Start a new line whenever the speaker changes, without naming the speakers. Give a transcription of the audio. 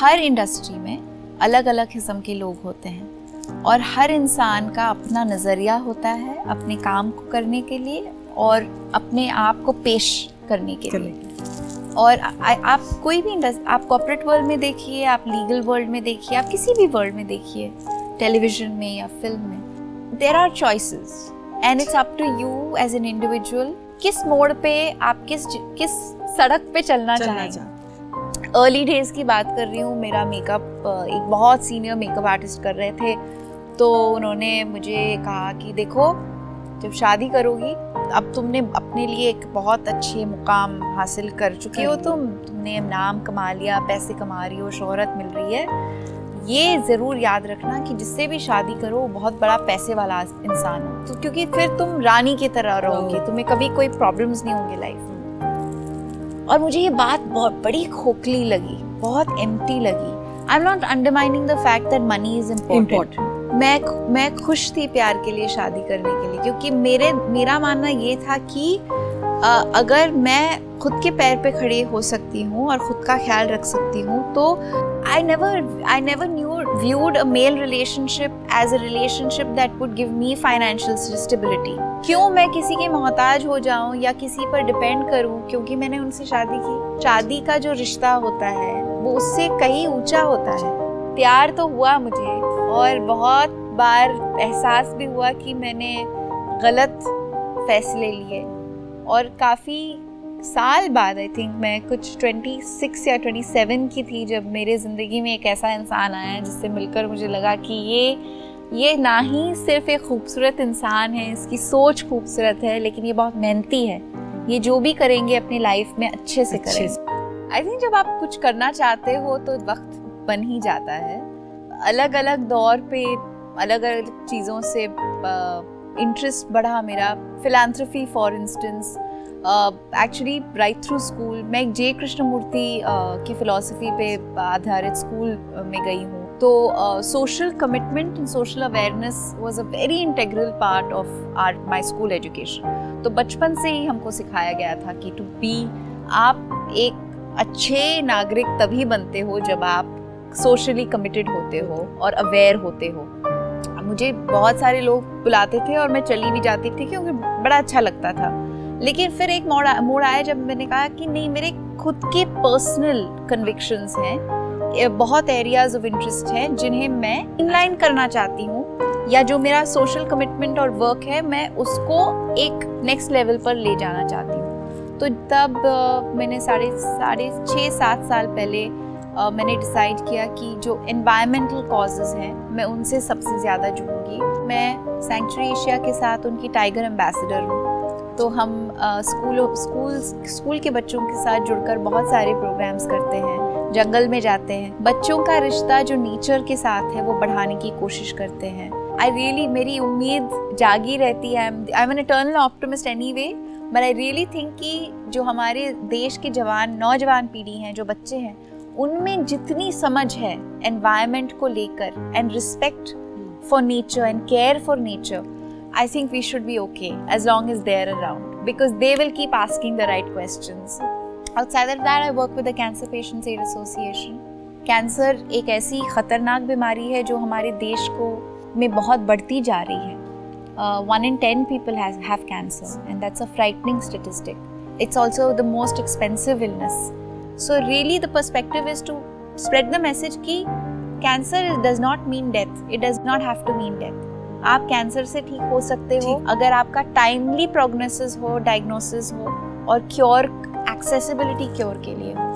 हर industry में अलग अलग किस्म के लोग होते हैं और हर इंसान का अपना नज़रिया होता है अपने काम को करने के लिए और अपने आप को पेश करने के लिए। और आ, आप कोई भी इंडस्ट्री आप कॉपरेट वर्ल्ड में देखिए आप लीगल वर्ल्ड में देखिए आप किसी भी वर्ल्ड में देखिए टेलीविज़न में या फ़िल्म में there are choices and it's up to you as an individual किस मोड़ पे आप किस किस सड़क पे चलना, चलना चाहेंगे। अर्ली डेज़ की बात कर रही हूँ मेरा मेकअप एक बहुत सीनियर मेकअप आर्टिस्ट कर रहे थे। तो उन्होंने मुझे कहा कि देखो जब शादी करोगी अब तुमने अपने लिए एक बहुत अच्छे मुकाम हासिल कर चुकी हो तुम। तुमने नाम कमा लिया पैसे कमा रही हो शोहरत मिल रही है। ये ज़रूर याद रखना कि जिससे भी शादी करो वो बहुत बड़ा पैसे वाला इंसान हो। तो क्योंकि फिर तुम रानी की तरह रहोगे तुम्हें कभी कोई प्रॉब्लम्स नहीं होंगे लाइफ में। और मुझे ये बात बहुत बड़ी खोखली लगी बहुत एम्प्टी लगी। I am not undermining the fact that money is important मैं मैं खुश थी प्यार के लिए शादी करने के लिए क्योंकि मेरे मेरा मानना ये था कि आ, अगर मैं खुद के पैर पे खड़ी हो सकती हूँ और खुद का ख्याल रख सकती हूँ। तो I never I never knew viewed a male relationship as a relationship that would give me financial stability क्यों मैं किसी के मोहताज हो जाऊँ या किसी पर डिपेंड करूँ? क्योंकि मैंने उनसे शादी की। शादी का जो रिश्ता होता है, वो उससे कहीं ऊँचा होता है। प्यार तो हुआ मुझे, और बहुत बार एहसास भी हुआ कि मैंने गलत फैसले लिए। और काफ़ी साल बाद आई थिंक मैं कुछ 26 या 27 की थी जब मेरे ज़िंदगी में एक ऐसा इंसान आया जिससे मिलकर मुझे लगा कि ये ये ना ही सिर्फ़ एक खूबसूरत इंसान है इसकी सोच खूबसूरत है लेकिन ये बहुत मेहनती है। ये जो भी करेंगे अपनी लाइफ में अच्छे से अच्छे करें आई थिंक जब आप कुछ करना चाहते हो तो वक्त बन ही जाता है। अलग अलग दौर पे अलग अलग चीज़ों से इंटरेस्ट बढ़ा मेरा। Philanthropy for instance actually right through school मैं एक जे कृष्णमूर्ति uh, की फ़िलासफ़ी पे आधारित स्कूल में गई हूँ। तो social commitment and social awareness was a very integral part of our my school education तो बचपन से ही हमको सिखाया गया था कि टू बी आप एक अच्छे नागरिक तभी बनते हो जब आप सोशली कमिटेड होते हो और अवेयर होते हो। मुझे बहुत सारे लोग बुलाते थे और मैं चली भी जाती थी क्योंकि बड़ा अच्छा लगता था। लेकिन फिर एक मोड़ मोड़ आया जब मैंने कहा कि नहीं, मेरे खुद के पर्सनल कन्विक्शंस हैं। बहुत एरियाज़ ऑफ़ इंटरेस्ट हैं जिन्हें मैं इनलाइन करना चाहती हूँ। या जो मेरा सोशल कमिटमेंट और वर्क है, मैं उसको एक नेक्स्ट लेवल पर ले जाना चाहती हूँ। तो तब मैंने साढ़े साढ़े छः, सात साल पहले मैंने डिसाइड किया कि जो इन्वायरमेंटल कॉजेज़ हैं, मैं उनसे सबसे ज़्यादा जुड़ूँगी। मैं सेंचुरी एशिया के साथ उनकी टाइगर एम्बेसडर हूँ। तो हम स्कूल स्कूल स्कूल के बच्चों के साथ जुड़कर बहुत सारे प्रोग्राम्स करते हैं, जंगल में जाते हैं। बच्चों का रिश्ता जो नेचर के साथ है, वो बढ़ाने की कोशिश करते हैं। आई रियली मेरी उम्मीद जागी रहती है। I am eternal optimist anyway but I really think कि जो हमारे देश के जवान, नौजवान पीढ़ी हैं, जो बच्चे हैं, उनमें जितनी समझ है एनवायरमेंट को लेकर and respect for nature and care for nature I think we should be okay as long as they're around because they will keep asking the right questions. Outside of that, I work with the Cancer Patients Aid Association. Cancer एक ऐसी ख़तरनाक बीमारी है जो हमारे देश को में बहुत बढ़ती जा रही है one in ten people have cancer and that's a frightening statistic it's also the most expensive illness So, really, the perspective is to spread the message कि cancer does not mean death. It does not have to mean death. आप cancer से ठीक हो सकते हो। अगर आपका timely prognosis हो डायग्नोसिस हो और क्योर एक्सेसिबिलिटी क्योर के लिए। हो